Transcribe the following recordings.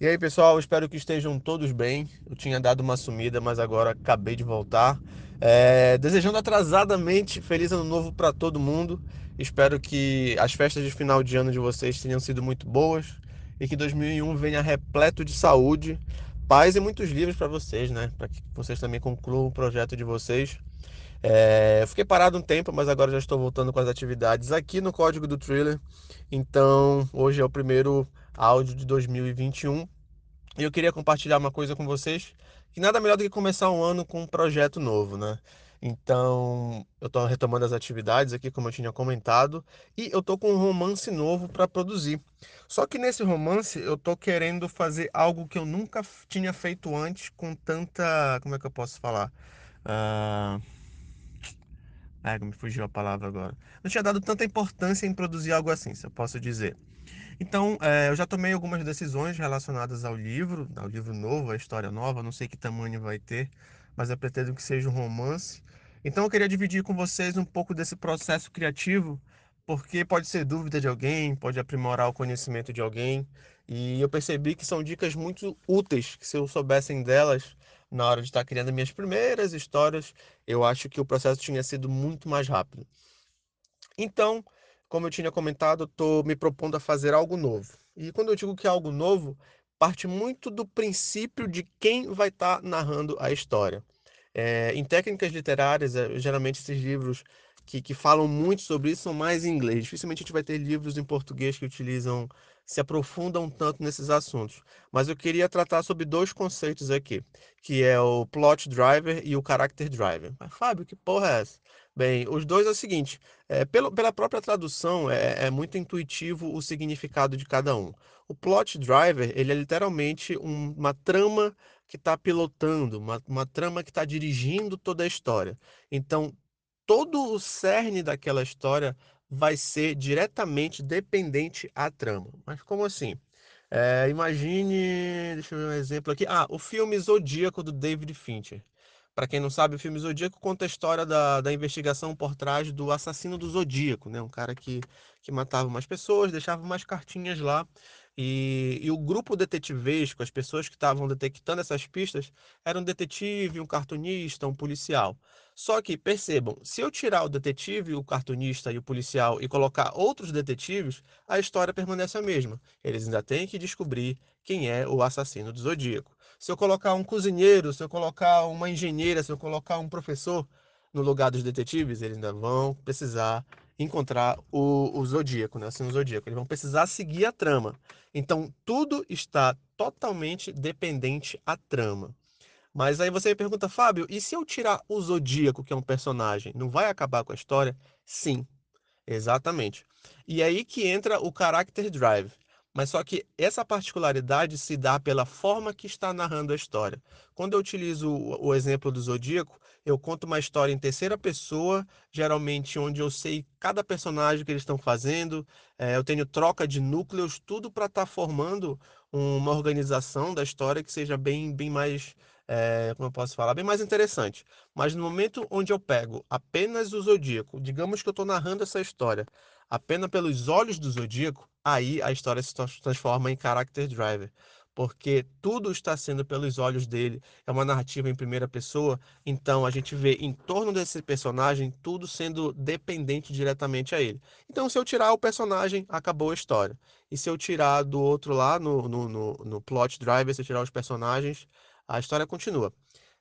E aí, pessoal, espero que estejam todos bem. Eu tinha dado uma sumida, mas agora acabei de voltar. É, desejando atrasadamente feliz ano novo para todo mundo. Espero que as festas de final de ano de vocês tenham sido muito boas e que 2001 venha repleto de saúde, paz e muitos livros para vocês, né? Para que vocês também concluam o projeto de vocês. É, fiquei parado um tempo, mas agora já estou voltando com as atividades aqui no Código do Thriller. Então, hoje é o primeiro áudio de 2021 e eu queria compartilhar uma coisa com vocês, que nada melhor do que começar um ano com um projeto novo, né? Então, eu estou retomando as atividades aqui, como eu tinha comentado, e eu estou com um romance novo para produzir. Só que nesse romance eu estou querendo fazer algo que eu nunca tinha feito antes com tanta. Como é que eu posso falar? Uh... Ah, me fugiu a palavra agora. Não tinha dado tanta importância em produzir algo assim, se eu posso dizer. Então, é, eu já tomei algumas decisões relacionadas ao livro, ao livro novo, à história nova, não sei que tamanho vai ter, mas eu pretendo que seja um romance. Então, eu queria dividir com vocês um pouco desse processo criativo, porque pode ser dúvida de alguém, pode aprimorar o conhecimento de alguém, e eu percebi que são dicas muito úteis, que se eu soubessem delas na hora de estar criando minhas primeiras histórias, eu acho que o processo tinha sido muito mais rápido. Então, como eu tinha comentado, estou me propondo a fazer algo novo. E quando eu digo que é algo novo, parte muito do princípio de quem vai estar tá narrando a história. É, em técnicas literárias, é, geralmente esses livros que, que falam muito sobre isso são mais em inglês. Dificilmente a gente vai ter livros em português que utilizam, se aprofundam tanto nesses assuntos. Mas eu queria tratar sobre dois conceitos aqui, que é o plot driver e o character driver. Mas, Fábio, que porra é essa? Bem, os dois é o seguinte: é, pelo, pela própria tradução, é, é, muito intuitivo o significado de cada um. O plot driver, ele é literalmente um, uma trama que está pilotando, uma, uma trama que está dirigindo toda a história. Então, todo o cerne daquela história vai ser diretamente dependente à trama. Mas como assim? É, imagine, deixa eu ver um exemplo aqui. Ah, o filme Zodíaco do David Fincher. Para quem não sabe, o filme Zodíaco conta a história da, da investigação por trás do assassino do Zodíaco, né? Um cara que, que matava umas pessoas, deixava umas cartinhas lá. E, e o grupo detetivesco, as pessoas que estavam detectando essas pistas, era um detetive, um cartunista, um policial. Só que, percebam, se eu tirar o detetive, o cartunista e o policial e colocar outros detetives, a história permanece a mesma. Eles ainda têm que descobrir quem é o assassino do Zodíaco se eu colocar um cozinheiro, se eu colocar uma engenheira, se eu colocar um professor no lugar dos detetives, eles ainda vão precisar encontrar o, o zodíaco, né? Assim, o zodíaco. Eles vão precisar seguir a trama. Então, tudo está totalmente dependente à trama. Mas aí você me pergunta, Fábio, e se eu tirar o Zodíaco, que é um personagem, não vai acabar com a história? Sim, exatamente. E aí que entra o character drive. Mas só que essa particularidade se dá pela forma que está narrando a história. Quando eu utilizo o exemplo do Zodíaco, eu conto uma história em terceira pessoa, geralmente onde eu sei cada personagem que eles estão fazendo, é, eu tenho troca de núcleos, tudo para estar tá formando uma organização da história que seja bem, bem mais, é, como eu posso falar, bem mais interessante. Mas no momento onde eu pego apenas o Zodíaco, digamos que eu estou narrando essa história apenas pelos olhos do Zodíaco, aí a história se transforma em character driver, porque tudo está sendo pelos olhos dele, é uma narrativa em primeira pessoa, então a gente vê em torno desse personagem tudo sendo dependente diretamente a ele. Então, se eu tirar o personagem, acabou a história. E se eu tirar do outro lá, no, no, no, no plot driver, se eu tirar os personagens, a história continua.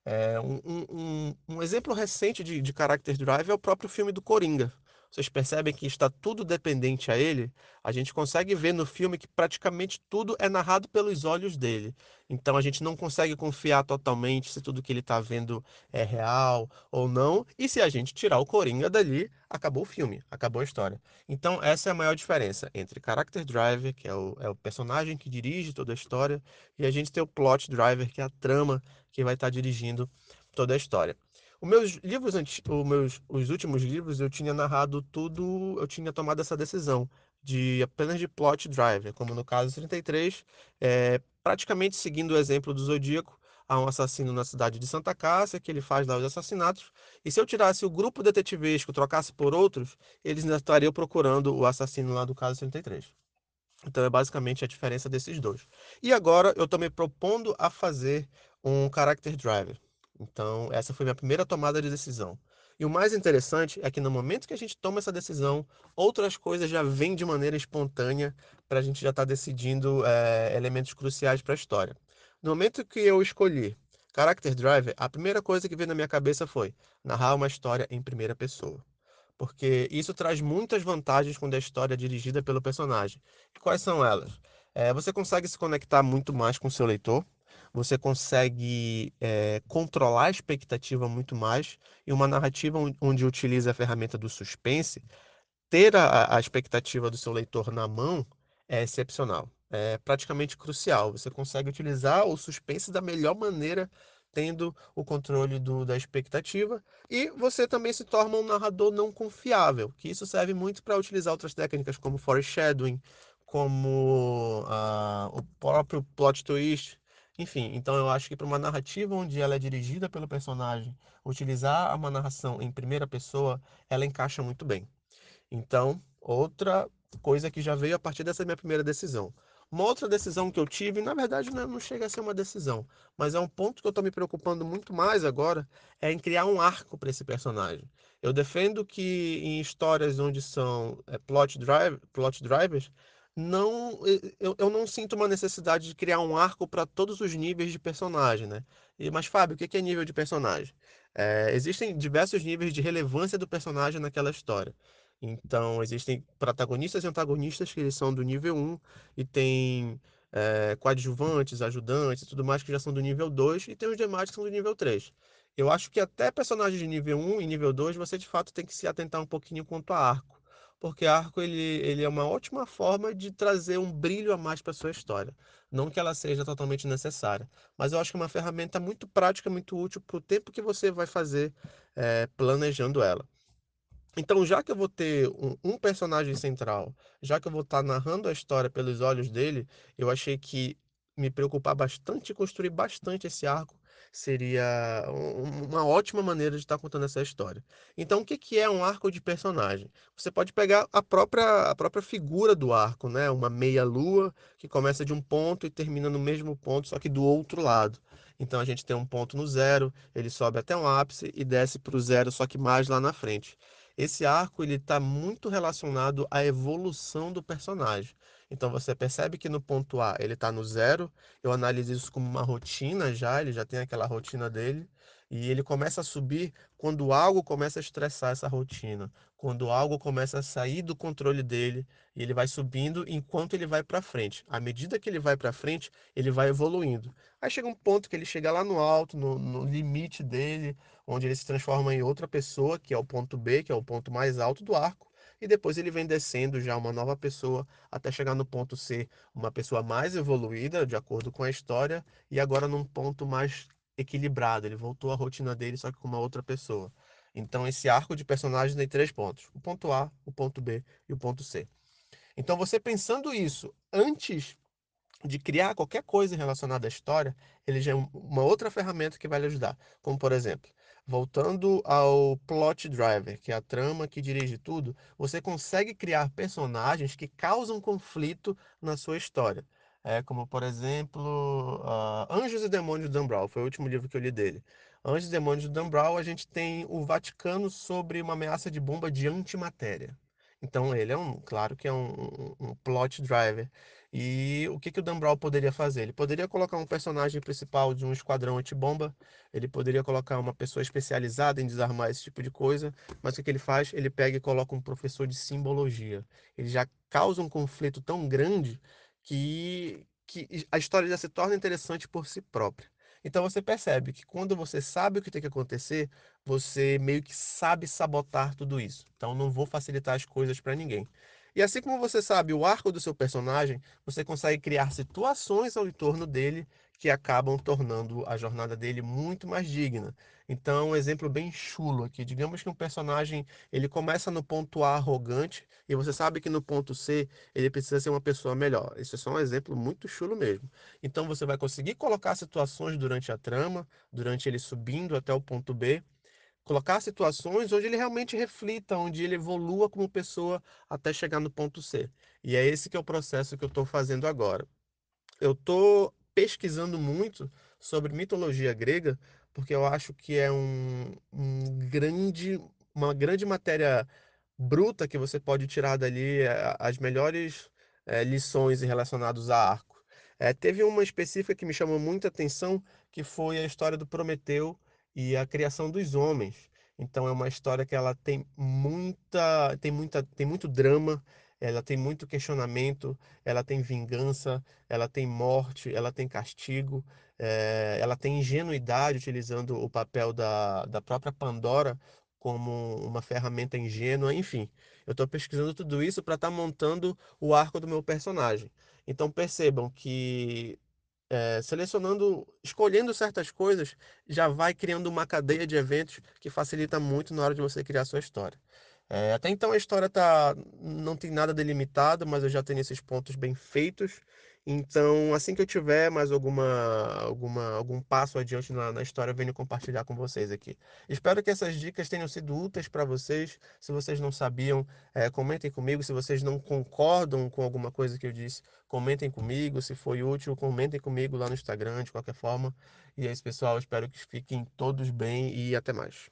É, um, um, um, exemplo recente de, de character drive é o próprio filme do Coringa vocês percebem que está tudo dependente a ele, a gente consegue ver no filme que praticamente tudo é narrado pelos olhos dele. Então a gente não consegue confiar totalmente se tudo que ele está vendo é real ou não. E se a gente tirar o Coringa dali, acabou o filme, acabou a história. Então essa é a maior diferença entre Character Driver, que é o, é o personagem que dirige toda a história, e a gente tem o Plot Driver, que é a trama que vai estar tá dirigindo toda a história. Os meus livros, os meus os últimos livros, eu tinha narrado tudo, eu tinha tomado essa decisão de apenas de plot driver, como no caso 33, é, praticamente seguindo o exemplo do Zodíaco, há um assassino na cidade de Santa Cássia, que ele faz lá os assassinatos, e se eu tirasse o grupo detetivesco, trocasse por outros, eles ainda estariam procurando o assassino lá do caso 33. Então é basicamente a diferença desses dois. E agora eu estou me propondo a fazer um character driver. Então essa foi minha primeira tomada de decisão. E o mais interessante é que no momento que a gente toma essa decisão, outras coisas já vêm de maneira espontânea para a gente já estar tá decidindo é, elementos cruciais para a história. No momento que eu escolhi Character Driver, a primeira coisa que veio na minha cabeça foi narrar uma história em primeira pessoa porque isso traz muitas vantagens quando a história é dirigida pelo personagem. E quais são elas? É, você consegue se conectar muito mais com o seu leitor, você consegue é, controlar a expectativa muito mais, e uma narrativa onde utiliza a ferramenta do suspense, ter a, a expectativa do seu leitor na mão é excepcional, é praticamente crucial. Você consegue utilizar o suspense da melhor maneira tendo o controle do, da expectativa, e você também se torna um narrador não confiável, que isso serve muito para utilizar outras técnicas como foreshadowing, como uh, o próprio plot twist, enfim. Então eu acho que para uma narrativa onde ela é dirigida pelo personagem, utilizar uma narração em primeira pessoa, ela encaixa muito bem. Então, outra coisa que já veio a partir dessa minha primeira decisão. Uma outra decisão que eu tive, na verdade não, não chega a ser uma decisão, mas é um ponto que eu estou me preocupando muito mais agora, é em criar um arco para esse personagem. Eu defendo que em histórias onde são é, plot, drive, plot drivers, não, eu, eu não sinto uma necessidade de criar um arco para todos os níveis de personagem, né? E, mas, Fábio, o que é nível de personagem? É, existem diversos níveis de relevância do personagem naquela história. Então, existem protagonistas e antagonistas que eles são do nível 1 e tem é, coadjuvantes, ajudantes e tudo mais que já são do nível 2 e tem os demais que são do nível 3. Eu acho que até personagens de nível 1 e nível 2 você de fato tem que se atentar um pouquinho quanto a arco, porque arco ele, ele é uma ótima forma de trazer um brilho a mais para sua história. Não que ela seja totalmente necessária, mas eu acho que é uma ferramenta muito prática, muito útil para o tempo que você vai fazer é, planejando ela. Então, já que eu vou ter um, um personagem central, já que eu vou estar narrando a história pelos olhos dele, eu achei que me preocupar bastante e construir bastante esse arco seria uma ótima maneira de estar contando essa história. Então, o que que é um arco de personagem? Você pode pegar a própria, a própria figura do arco, né? Uma meia-lua que começa de um ponto e termina no mesmo ponto, só que do outro lado. Então, a gente tem um ponto no zero, ele sobe até um ápice e desce para o zero, só que mais lá na frente. Esse arco ele está muito relacionado à evolução do personagem. Então você percebe que no ponto A ele está no zero. Eu analiso isso como uma rotina já, ele já tem aquela rotina dele. E ele começa a subir quando algo começa a estressar essa rotina, quando algo começa a sair do controle dele, e ele vai subindo enquanto ele vai para frente. À medida que ele vai para frente, ele vai evoluindo. Aí chega um ponto que ele chega lá no alto, no, no limite dele, onde ele se transforma em outra pessoa, que é o ponto B, que é o ponto mais alto do arco, e depois ele vem descendo já uma nova pessoa até chegar no ponto C, uma pessoa mais evoluída, de acordo com a história, e agora num ponto mais equilibrado. Ele voltou à rotina dele, só que com uma outra pessoa. Então, esse arco de personagens tem três pontos: o ponto A, o ponto B e o ponto C. Então, você pensando isso antes de criar qualquer coisa relacionada à história, ele já é uma outra ferramenta que vai lhe ajudar. Como, por exemplo, voltando ao plot driver, que é a trama que dirige tudo, você consegue criar personagens que causam conflito na sua história. É, como, por exemplo, uh, Anjos e Demônios de Dan Brown, foi o último livro que eu li dele. Anjos e Demônios de Dan Brown, a gente tem o Vaticano sobre uma ameaça de bomba de antimatéria. Então ele é um, claro que é um, um, um plot driver. E o que, que o Dan poderia fazer? Ele poderia colocar um personagem principal de um esquadrão antibomba, ele poderia colocar uma pessoa especializada em desarmar esse tipo de coisa, mas o que, que ele faz? Ele pega e coloca um professor de simbologia. Ele já causa um conflito tão grande que, que a história já se torna interessante por si própria. Então você percebe que quando você sabe o que tem que acontecer, você meio que sabe sabotar tudo isso. Então não vou facilitar as coisas para ninguém. E assim como você sabe o arco do seu personagem, você consegue criar situações ao entorno dele que acabam tornando a jornada dele muito mais digna. Então, um exemplo bem chulo aqui. Digamos que um personagem ele começa no ponto A arrogante e você sabe que no ponto C ele precisa ser uma pessoa melhor. Isso é só um exemplo muito chulo mesmo. Então, você vai conseguir colocar situações durante a trama, durante ele subindo até o ponto B, colocar situações onde ele realmente reflita, onde ele evolua como pessoa até chegar no ponto C. E é esse que é o processo que eu estou fazendo agora. Eu estou pesquisando muito sobre mitologia grega, porque eu acho que é um, um grande, uma grande matéria bruta que você pode tirar dali eh, as melhores eh, lições relacionadas a arco. Eh, teve uma específica que me chamou muita atenção, que foi a história do Prometeu e a criação dos homens. Então é uma história que ela tem muita, tem muita, tem muito drama, ela tem muito questionamento, ela tem vingança, ela tem morte, ela tem castigo, eh, ela tem ingenuidade, utilizando o papel da, da própria Pandora como uma ferramenta ingênua, enfim. Eu estou pesquisando tudo isso para estar montando o arco do meu personagem. Então percebam que eh, selecionando, escolhendo certas coisas, já vai criando uma cadeia de eventos que facilita muito na hora de você criar sua história. Eh, até então a história tá, não tem nada delimitado, mas eu já tenho esses pontos bem feitos. Então, assim que eu tiver mais alguma, alguma, algum passo adiante na, na história, eu venho compartilhar com vocês aqui. Espero que essas dicas tenham sido úteis para vocês. Se vocês não sabiam, eh, comentem comigo. Se vocês não concordam com alguma coisa que eu disse, comentem comigo. Se foi útil, comentem comigo lá no Instagram, de qualquer forma. E é isso, pessoal. Espero que fiquem todos bem e até mais.